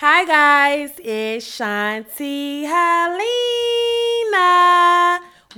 Hi guys, it's Shanti Helena.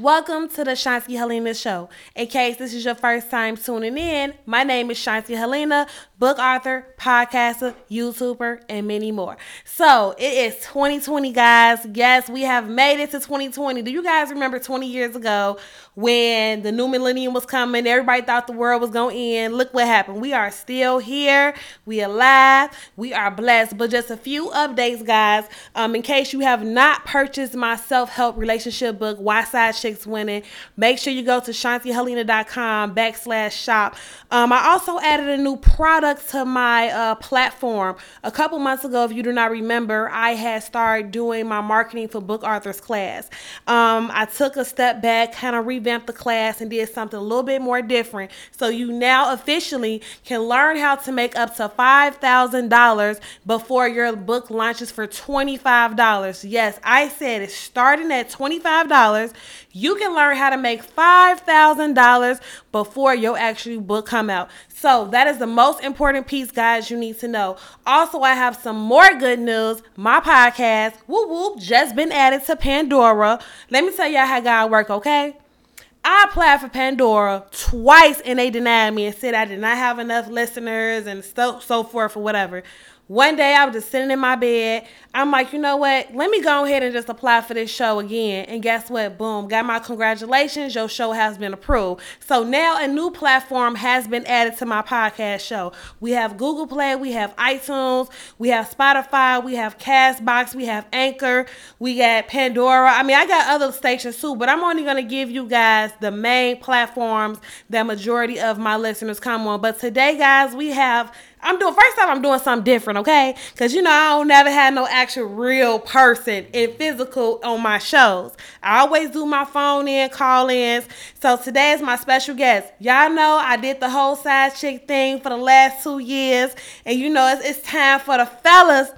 Welcome to the Shanti Helena Show. In case this is your first time tuning in, my name is Shanti Helena, book author, podcaster, YouTuber, and many more. So it is 2020, guys. Yes, we have made it to 2020. Do you guys remember 20 years ago when the new millennium was coming? Everybody thought the world was going to end. Look what happened. We are still here. We alive. We are blessed. But just a few updates, guys. Um, in case you have not purchased my self-help relationship book, Why Side Chicks Winning, make sure you go to shantihelena.com backslash shop. Um, I also added a new product to my uh, platform. A couple months ago, if you do not remember, I had started doing my marketing for book authors class. Um, I took a step back, kind of revamped the class, and did something a little bit more different. So you now officially can learn how to make up to $5,000 before your book launches for $25. Yes, I said it's starting at $25. You can learn how to make $5,000 before your actual book come out. So that is the most important piece, guys, you need to know. Also, I have some more good news. My podcast, whoop whoop, just been added to Pandora. Let me tell y'all how God work, okay? I applied for Pandora twice and they denied me and said I did not have enough listeners and so so forth or whatever. One day I was just sitting in my bed. I'm like, you know what? Let me go ahead and just apply for this show again. And guess what? Boom, got my congratulations. Your show has been approved. So now a new platform has been added to my podcast show. We have Google Play, we have iTunes, we have Spotify, we have Castbox, we have Anchor, we got Pandora. I mean, I got other stations too, but I'm only going to give you guys the main platforms that majority of my listeners come on. But today, guys, we have I'm doing first time I'm doing something different, okay? Cause you know I don't never had no actual real person in physical on my shows. I always do my phone in call ins. So today is my special guest. Y'all know I did the whole side chick thing for the last two years, and you know it's, it's time for the fellas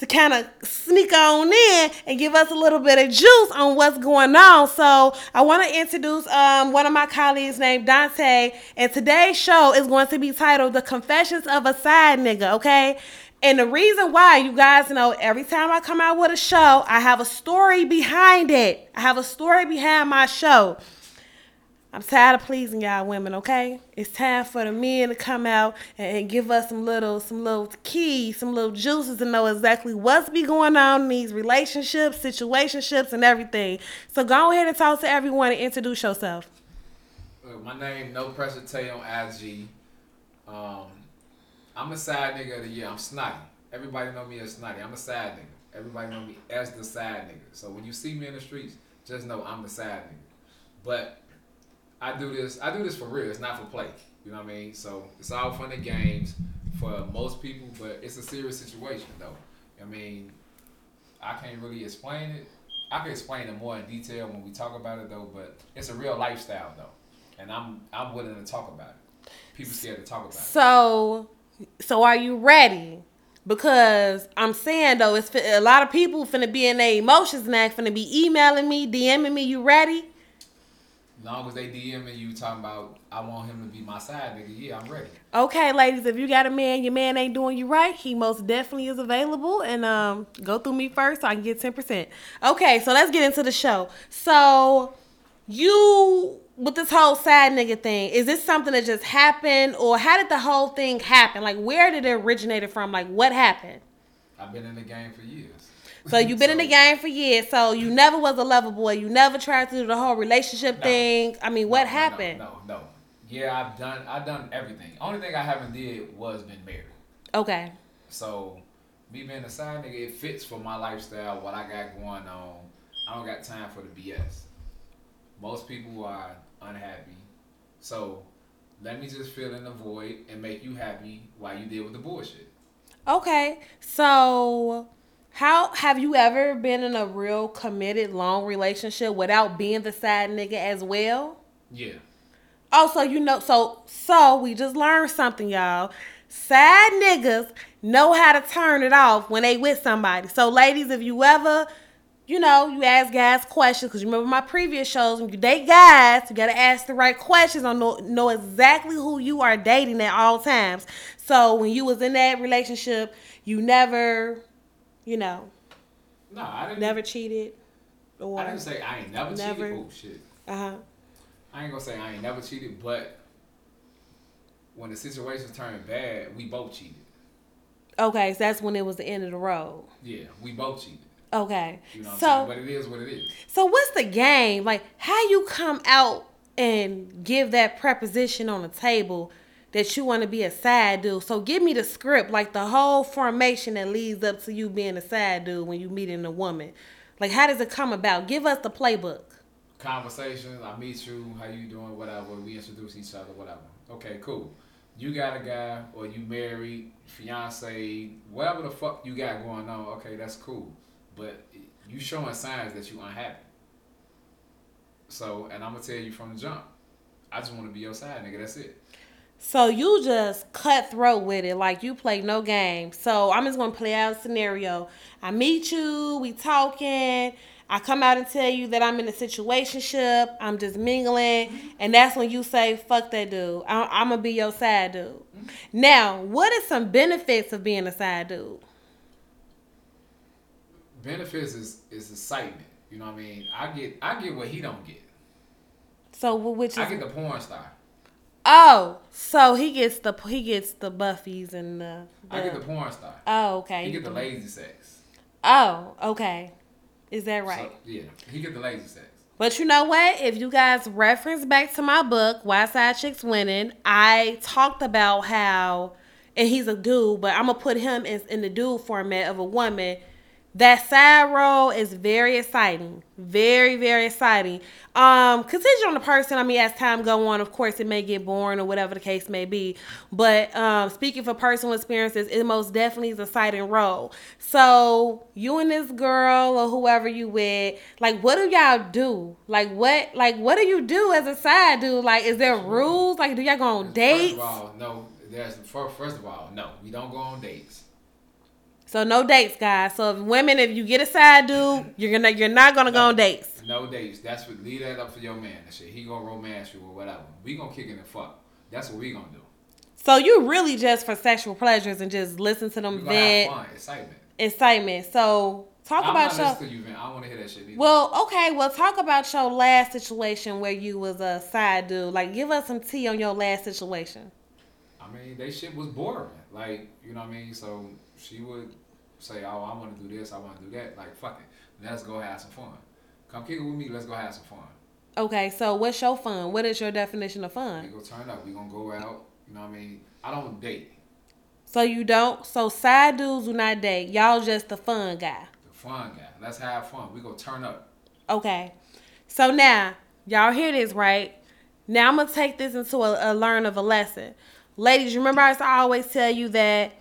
to kind of sneak on in and give us a little bit of juice on what's going on. So I want to introduce um, one of my colleagues named Dante, and today's show is going to be titled "The Confessions of a Side Nigga." Okay. And the reason why you guys know every time I come out with a show, I have a story behind it. I have a story behind my show. I'm tired of pleasing y'all women, okay? It's time for the men to come out and give us some little some little keys, some little juices to know exactly what's be going on in these relationships, situationships, and everything. So go ahead and talk to everyone and introduce yourself. Uh, my name, No Pressure Tay on IG. Um, I'm a side nigga of the year. I'm snotty. Everybody know me as snotty. I'm a side nigga. Everybody know me as the side nigga. So when you see me in the streets, just know I'm the side nigga. But I do this. I do this for real. It's not for play. You know what I mean? So it's all fun and games for most people, but it's a serious situation though. I mean, I can't really explain it. I can explain it more in detail when we talk about it though, but it's a real lifestyle though, and I'm I'm willing to talk about it. People scared to talk about it. So, so are you ready? Because I'm saying though, it's a lot of people finna be in their emotions now, finna be emailing me, DMing me. You ready? Long as they DMing you talking about I want him to be my side nigga, yeah, I'm ready. Okay, ladies, if you got a man, your man ain't doing you right, he most definitely is available. And um, go through me first so I can get ten percent. Okay, so let's get into the show. So you with this whole side nigga thing, is this something that just happened, or how did the whole thing happen? Like, where did it originate from? Like, what happened? I've been in the game for years. So you've been so, in the game for years. So you never was a lover boy. You never tried to do the whole relationship no, thing. I mean, what no, happened? No, no, no. Yeah, I've done. I've done everything. Only thing I haven't did was been married. Okay. So me being a side nigga, it fits for my lifestyle. What I got going on. I don't got time for the BS. Most people are unhappy. So let me just fill in the void and make you happy while you deal with the bullshit. Okay. So how have you ever been in a real committed long relationship without being the side nigga as well? Yeah. Oh, also, you know, so so we just learned something, y'all. Sad niggas know how to turn it off when they with somebody. So, ladies, if you ever, you know, you ask guys questions, because you remember my previous shows, when you date guys, you gotta ask the right questions on know, know exactly who you are dating at all times. So when you was in that relationship, you never You know, No, I didn't. never cheated. I didn't say I ain't never, Never. cheated. Oh shit. uh huh. I ain't gonna say I ain't never cheated, but when the situation's turning bad, we both cheated. Okay, so that's when it was the end of the road. Yeah, we both cheated. Okay. You know what so I'm saying? But it is what it is. so what's the game? Like how you come out and give that preposition on the table that you want to be a side dude. So give me the script, like the whole formation that leads up to you being a side dude when you meeting a woman. Like how does it come about? Give us the playbook. Conversations, I meet you, how you doing, whatever. We introduce each other, whatever. Okay, cool. You got a guy, or you married, fiance, whatever the fuck you got going on. Okay, that's cool. But you showing signs that you unhappy. So, and I'm gonna tell you from the jump. I just want to be your side nigga. That's it. So you just cutthroat with it, like you play no game. So I'm just gonna play out a scenario. I meet you, we talking. I come out and tell you that I'm in a situationship. I'm just mingling, and that's when you say, "Fuck that dude. I- I'm gonna be your side dude." Now, what are some benefits of being a side dude? Benefits is is excitement. You know what I mean? I get I get what he don't get. So wh- which I get the porn star. Oh, so he gets the he gets the Buffys and the. I get the- the porn star. oh okay. He get the lazy sex. Oh okay, is that right? So, yeah, he get the lazy sex. But you know what? If you guys reference back to my book, Why Side Chicks Winning, I talked about how, and he's a dude, but I'm gonna put him in, in the dude format of a woman. That side role is very exciting, very very exciting. Um, contingent on the person. I mean, as time go on, of course, it may get boring or whatever the case may be. But um, speaking for personal experiences, it most definitely is an exciting role. So you and this girl or whoever you with, like, what do y'all do? Like, what, like, what do you do as a side dude? Like, is there rules? Like, do y'all go on First dates? of all, no. There's first of all, no. We don't go on dates. So no dates, guys. So if women, if you get a side dude, you're gonna, you're not gonna go on dates. No dates. That's what leave that up for your man. That shit. He gonna romance you or whatever. We gonna kick in the fuck. That's what we gonna do. So you really just for sexual pleasures and just listen to them vent excitement. excitement. So talk I'm about not your. listening to you, man. I wanna hear that shit either. Well, okay. Well, talk about your last situation where you was a side dude. Like, give us some tea on your last situation. I mean, they shit was boring. Like, you know what I mean? So she would say, "Oh, I want to do this. I want to do that." Like, fuck it. Let's go have some fun. Come kick it with me. Let's go have some fun. Okay, so what's your fun? What is your definition of fun? We go turn up. We gonna go out. You know what I mean? I don't date. So you don't. So side dudes do not date. Y'all just the fun guy. The fun guy. Let's have fun. We go turn up. Okay. So now y'all hear this right? Now I'm gonna take this into a, a learn of a lesson. Ladies, remember I always tell you that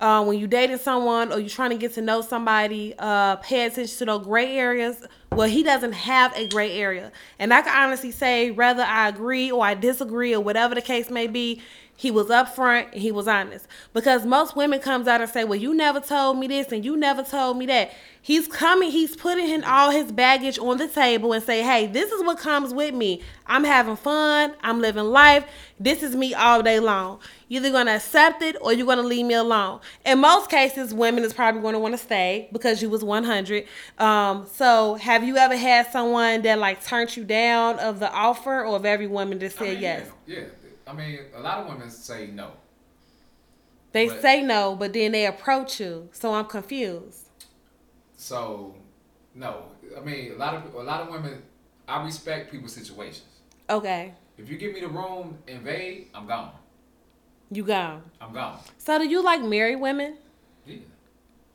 uh, when you dating someone or you're trying to get to know somebody, uh, pay attention to those gray areas. Well, he doesn't have a gray area, and I can honestly say, whether I agree or I disagree or whatever the case may be, he was upfront he was honest. Because most women comes out and say, "Well, you never told me this and you never told me that." He's coming, he's putting in all his baggage on the table and say, "Hey, this is what comes with me. I'm having fun. I'm living life. This is me all day long. You're either gonna accept it or you're gonna leave me alone." In most cases, women is probably gonna want to stay because you was 100. Um, so, have you ever had someone that like turned you down of the offer, or of every woman that I mean, yes? Yeah, yeah. I mean, a lot of women say no. They But- say no, but then they approach you. So I'm confused. So, no. I mean, a lot of a lot of women. I respect people's situations. Okay, If you give me the room, invade, I'm gone. you gone. I'm gone. So do you like married women? Yeah.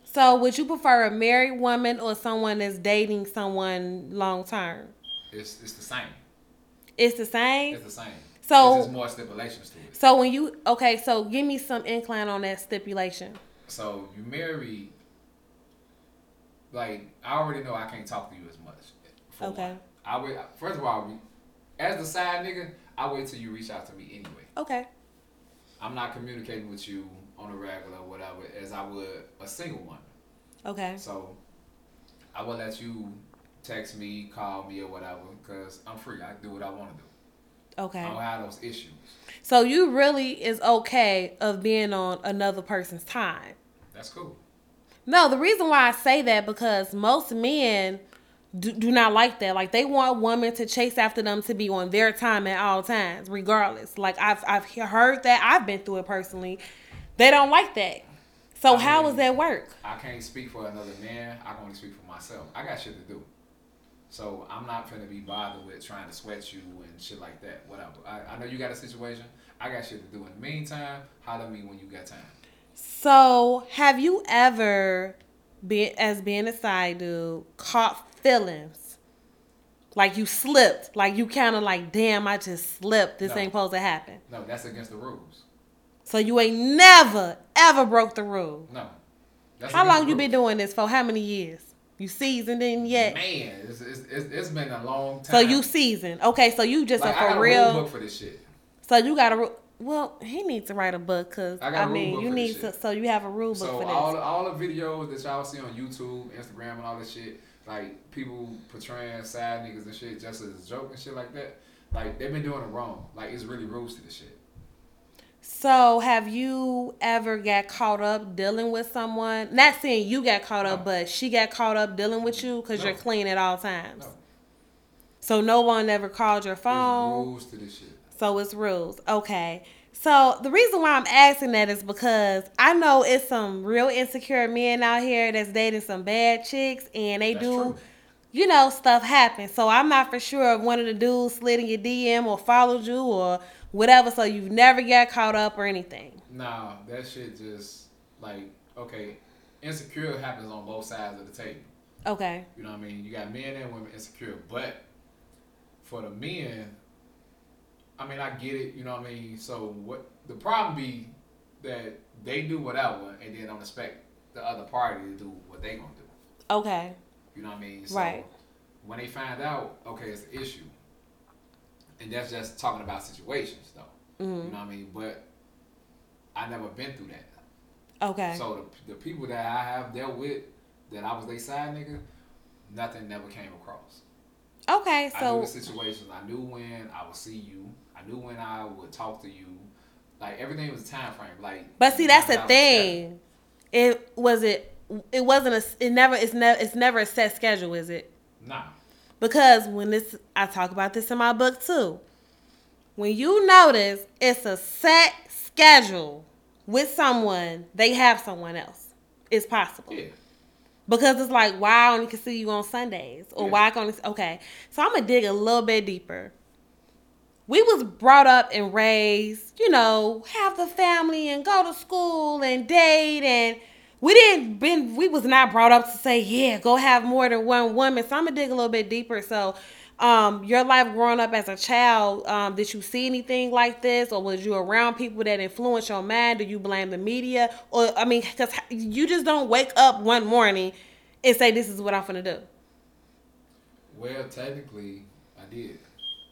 So would you prefer a married woman or someone that's dating someone long term? It's it's the same. It's the same. It's the same. So- There's more stipulations to it. So when you okay, so give me some incline on that stipulation. So you marry. Like I already know I can't talk to you as much. for Okay. one. I wait. First of all, as the side nigga, I wait till you reach out to me anyway. Okay. I'm not communicating with you on a regular, or whatever, as I would a single one. Okay. So I will let you text me, call me, or whatever, because I'm free. I can do what I want to do. I Okay. don't have those issues. So you really is okay of being on another person's time. That's cool. No, the reason why I say that because most men do, do not like that. Like they want women to chase after them to be on their time at all times, regardless. Like I've I've heard that. I've been through it personally. They don't like that. So I how mean, does that work? I can't speak for another man. I can only speak for myself. I got shit to do. So I'm not gonna be bothered with trying to sweat you and shit like that. Whatever. I, I know you got a situation. I got shit to do. In the meantime, holler me when you got time. So have you ever been as being a side dude caught feelings? Like you slipped, like you kind of like, damn, I just slipped. This No. ain't supposed to happen. No, that's against the rules. So you ain't never ever broke the rule. No. That's How long you been doing this for? How many years? You seasoned in yet? Man, it's, it's, it's, it's been a long time. So you seasoned. Okay, so you just like, a for a real. book for this shit. So you got a well. He needs to write a book because I I, got a mean book you need to. So you have a rule book So for this. all all the videos that y'all see on YouTube, Instagram, and all this shit, like people portraying sad niggas and shit just as a joke and shit like that, like they've been doing it wrong. Like it's really rules to this shit. So have you ever got caught up dealing with someone? Not saying you got caught up, No. but she got caught up dealing with you because No. you're clean at all times. No, So no one ever called your there's phone. rules to this shit. So it's rules. Okay. So the reason why I'm asking that is because I know it's some real insecure men out here that's dating some bad chicks and they That's do, true. you know, stuff happen. So I'm not for sure if one of the dudes slid in your DM or followed you or whatever. So you've never got caught up or anything. Nah, that shit just like okay, insecure happens on both sides of the table. Okay. You know what I mean? You got men and women insecure, but for the men, I mean, I get it. You know what I mean? So what the problem be that they do whatever and then don't expect the other party to do what they gonna do. Okay. You know what I mean? So Right. when they find out, okay, it's an issue, and that's just talking about situations, though. Mhm. You know what I mean? But I never been through that. Okay. So the, the people that I have dealt with, that I was their side nigga, nothing never came across. Okay. I So knew the situations. I knew when I would see you. I knew when I would talk to you. Like everything was time frame. Like, But see, that's the nine hours schedule. thing. It was it. It wasn't a. It never. It's never. It's never a set schedule, is it? Nah. Because when this, I talk about this in my book too. When you notice it's a set schedule with someone, they have someone else. It's possible. Yeah. Because it's like, why I only can see you on Sundays, or Yeah. why I can only. Okay, so I'm gonna dig a little bit deeper. We was brought up and raised, you know, have the family and go to school and date, and we didn't been. We was not brought up to say, yeah, go have more than one woman. So I'm gonna dig a little bit deeper. So, um, your life growing up as a child, um, did you see anything like this, or was you around people that influenced your mind? Do you blame the media, or I mean, because you just don't wake up one morning and say, this is what I'm gonna do. Well, technically, I did.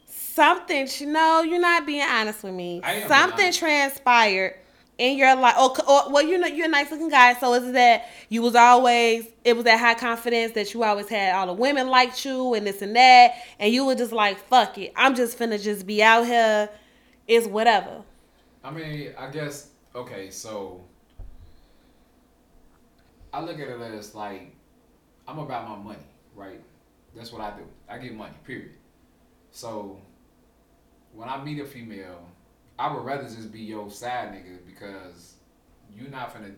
Something, you know, you're not being honest with me. Something transpired in your life. Or, or well, you know, you're a nice looking guy. So is it that you was always it was that high confidence that you always had all the women liked you and this and that, and you were just like, fuck it, I'm just finna just be out here. It's whatever. I mean, I guess okay. So I look at it as like I'm about my money, right? That's what I do. I get money. Period. So when I meet a female, I would rather just be your side nigga because you're not gonna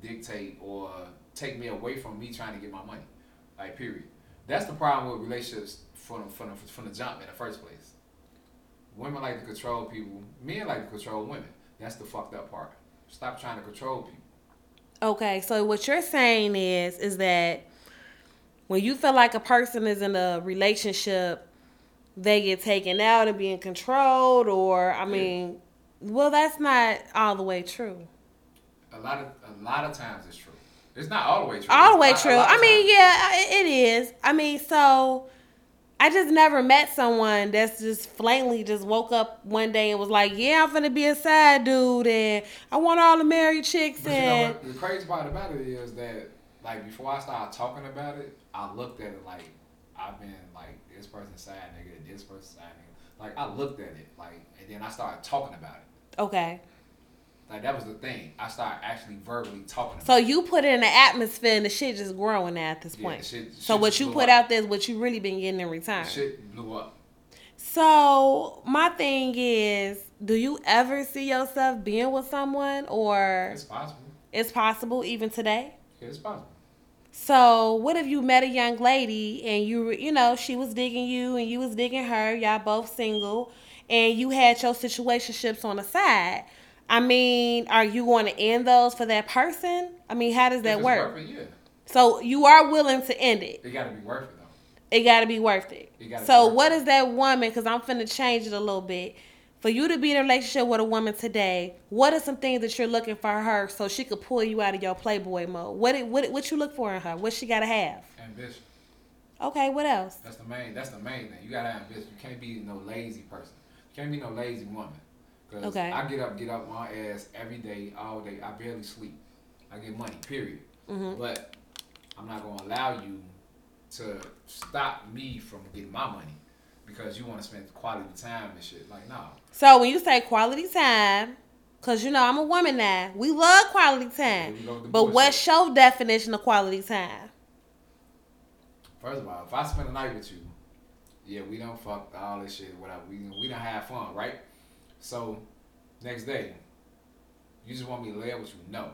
dictate or take me away from me trying to get my money. Like period. That's the problem with relationships from from the, from the jump in the first place. Women like to control people. Men like to control women. That's the fucked up part. Stop trying to control people. Okay, so what you're saying is is that when you feel like a person is in a relationship, they get taken out and being controlled, or I mean, well, that's not all the way true. A lot of a lot of times it's true. It's not all the way true. All the way lot- true. I mean, yeah, it is. I mean, so I just never met someone that's just flatly just woke up one day and was like, "Yeah, I'm gonna be a side dude, and I want all the married chicks." But you know And what? The crazy part about it is that like before I started talking about it, I looked at it like I've been like this person's side nigga, this person's side nigga. Like I looked at it like, and then I started talking about it. okay, Like that was the thing. I started actually verbally talking. So you put it in the atmosphere and the shit just growing at this point. the shit- the so what you put up. out there is what you really been getting in return. Shit blew up. So my thing is, do you ever see yourself being with someone, or It's possible. it's possible even today? Yeah, it's possible. So what if you met a young lady and you, were- you know, she was digging you and you was digging her, y'all both single, and you had your situationships on the side. I mean, are you going to end those for that person? I mean, how does that work? worth it, yeah. So you are willing to end it. It gotta be worth it though. It got to be worth it. It gotta be So worth what it. is that woman? Because I'm finna change it a little bit. For you to be in a relationship with a woman today, what are some things that you're looking for her so she could pull you out of your playboy mode? What it, what what you look for in her? What she gotta have? Ambition. Okay, what else? That's the main. That's the main thing. You gotta have ambition. You can't be no lazy person. You can't be no lazy woman. Cause Okay. I get up, get up my ass every day, all day. I barely sleep. I get money. Period. Mhm. But I'm not gonna allow you to stop me from getting my money because you want to spend quality time and shit. Like, no. So when you say quality time, cause you know I'm a woman now, we love quality time. Here we go with the But what's your definition of quality time? First of all, if I spend a night with you, yeah, we don't fuck all this shit, whatever. We we don't have fun, right? So next day, you just want me to lay up with you? No,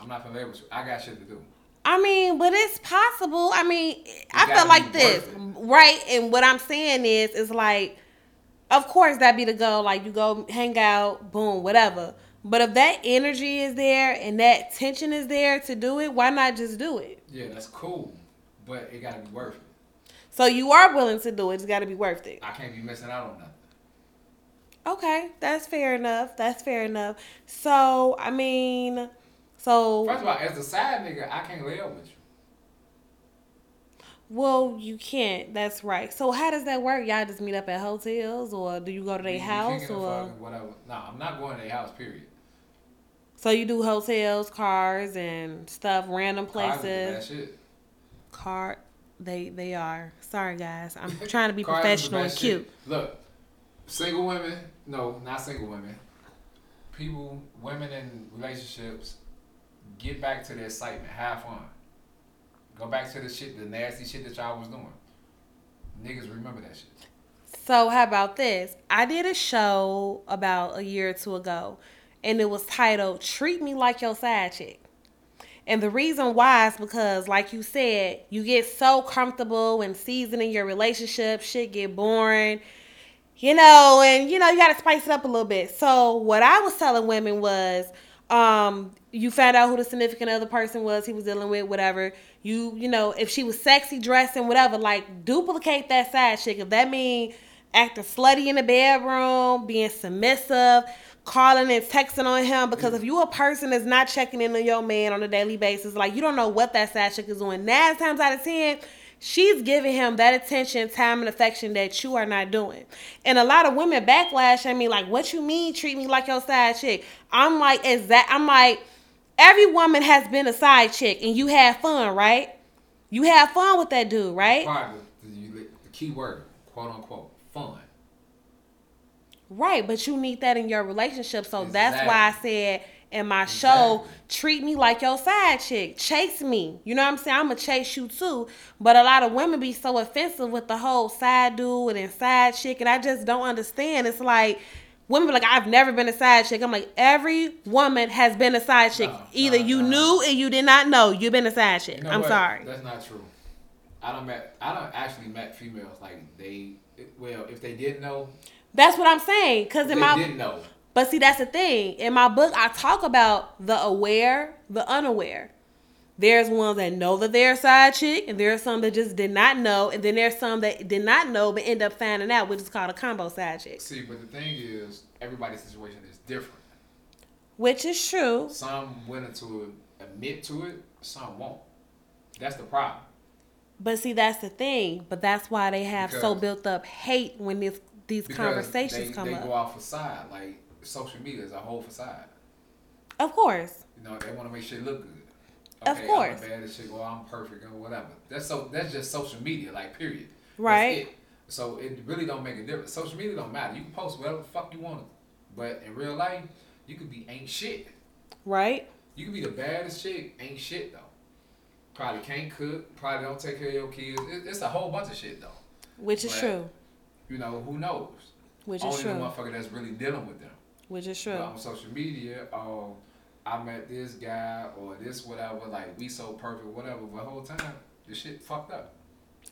I'm not gonna lay up with you. I got shit to do. I mean, but it's possible. I mean, I gotta like this, right? And what I'm saying is, is like, of course that be the goal. Like you go hang out, boom, whatever. But if that energy is there and that tension is there to do it, why not just do it? Yeah, that's cool, but it gotta be worth it. So you are willing to do it. It's got to be worth it. I can't be missing out on nothing. Okay, that's fair enough. That's fair enough. So I mean, so First of all, as a side nigga, I can't live up with you. well, you can't. That's right. So how does that work? Y'all just meet up at hotels, or do you go to their house, or whatever. No, I'm not going to their house. Period. so you do hotels, cars, and stuff, random Cars places. shit. Car, they they are. Sorry guys, I'm trying to be Cars professional and cute. shit. Look, single women, no, not single women. People, women in relationships, get back to the excitement, have fun. Go back to the shit, the nasty shit that y'all was doing. Niggas remember that shit. So how about this? I did a show about a year or two ago, and it was titled "Treat Me Like Your Side Chick." And the reason why is because, like you said, you get so comfortable and seasoning your relationship, shit get boring, you know, and you know you got to spice it up a little bit. So what I was telling women was, um, you found out who the significant other person was he was dealing with, whatever. You, you know, if she was sexy dressing, whatever, like duplicate that side chick. If that mean acting slutty in the bedroom, being submissive, calling and texting on him, because if you a person that's not checking in on your man on a daily basis, like you don't know what that side chick is doing. Nine times out of ten, she's giving him that attention, time, and affection that you are not doing. And a lot of women backlash at me like, "What you mean? Treat me like your side chick?" I'm like, "Is that?" I'm like, every woman has been a side chick, and you have fun, right? You have fun with that dude, right? Of the, key word, quote unquote, fun. Right, but you need that in your relationship. So that's why I said in my show, treat me like your side chick. Chase me. You know what I'm saying? I'm going to chase you too. But a lot of women be so offensive with the whole side dude and side chick. And I just don't understand. It's like, women be like, I've never been a side chick. I'm like, every woman has been a side chick. No, Either no, you no. knew and you did not know. You've been a side chick. You know I'm what? sorry. That's not true. I don't met. I don't actually met females like they. Well, if they didn't know, That's what I'm saying. Because if in they my didn't know. But see, that's the thing. In my book, I talk about the aware, the unaware. There's ones that know that they're a side chick, and there are some that just did not know, and then there's some that did not know but end up finding out, which is called a combo side chick. See, but the thing is, everybody's situation is different. Which is true. Some willing to admit to it, some won't. That's the problem. But see, that's the thing. But that's why they have so built up hate when this these conversations they, come they up. go off facade. Like social media is a whole facade. Of course. You know, they want to make shit look good. Of Okay, course. I'm the baddest chick, or I'm perfect, or whatever. That's so. That's just social media, like period. Right. it. So it really don't make a difference. Social media don't matter. You can post whatever the fuck you want, but in real life, You could be ain't shit. Right. You could be the baddest chick, ain't shit though. Probably can't cook. Probably don't take care of your kids. It, it's a whole bunch of shit though. Which is true. You know who knows? Which is true. Only the motherfucker that's really dealing with them. Which is But true. on social media, oh, I met this guy or this whatever. Like we so perfect, whatever. But the whole time, this shit fucked up.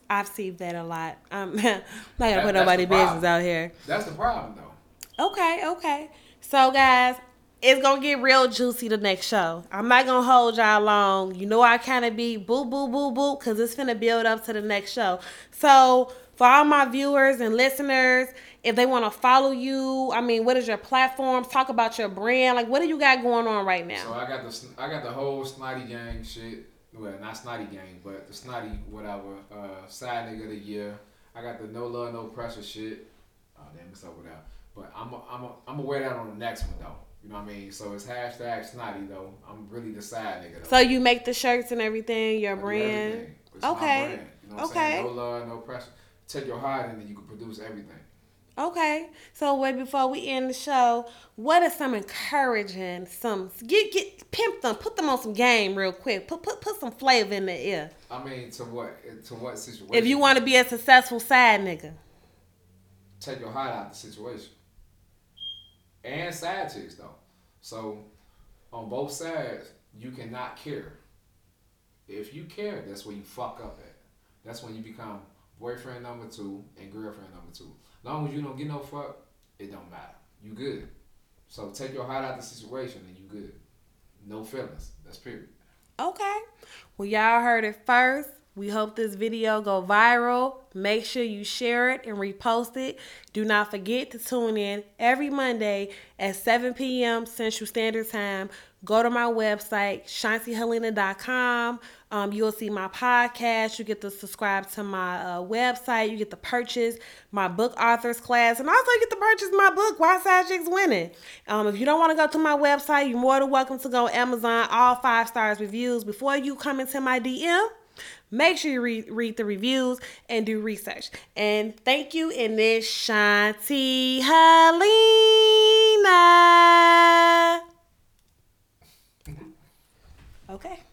I've seen that a lot. I'm not gonna That- put nobody business out here. That's the problem though. Okay, okay. So guys, it's gonna get real juicy the next show. I'm not gonna hold y'all long. You know I kinda be boo boo boo boo cause it's gonna build up to the next show. So for all my viewers and listeners, if they wanna follow you, I mean, what is your platform? Talk about your brand. Like what do you got going on right now? So I got the I got the whole snotty gang shit. Well, not snotty gang, but the snotty whatever. Uh, side nigga of the year. I got the no love, no pressure shit. Oh damn, it's over there. But I'm a, I'm a, I'm gonna wear that on the next one though. You know what I mean? So it's hashtag snotty though. I'm really the side nigga though. So you make the shirts and everything, your brand. everything. Okay. brand. You know what Okay. I'm saying? No love, no pressure. Take your heart and then you can produce everything. Okay. So way before we end the show, what is some encouraging, some get get pimp them, put them on some game real quick. Put put put some flavor in the ear. I mean, to what to what situation? If you want to be a successful side nigga. take your heart out the situation. And side chicks though. So on both sides, you cannot care. If you care, that's where you fuck up at. That's when you become boyfriend number two and girlfriend number two. Long as you don't get no fuck, it don't matter. You good. So take your heart out the situation and you good. No feelings. That's period. Okay. Well, y'all heard it first. We hope this video go viral. Make sure you share it and repost it. Do not forget to tune in every Monday at 7 p.m. Central Standard Time. Go to my website, shantihelena.com. Um, you'll see my podcast. You get to subscribe to my uh, website. You get to purchase my book authors class. And also you get to purchase my book, Why Side Chicks Winning. Um, if you don't want to go to my website, you're more than welcome to go Amazon, all five stars reviews. Before you come into my DM, make sure you read, read the reviews and do research. And thank you. And this Shanti Helena. Okay.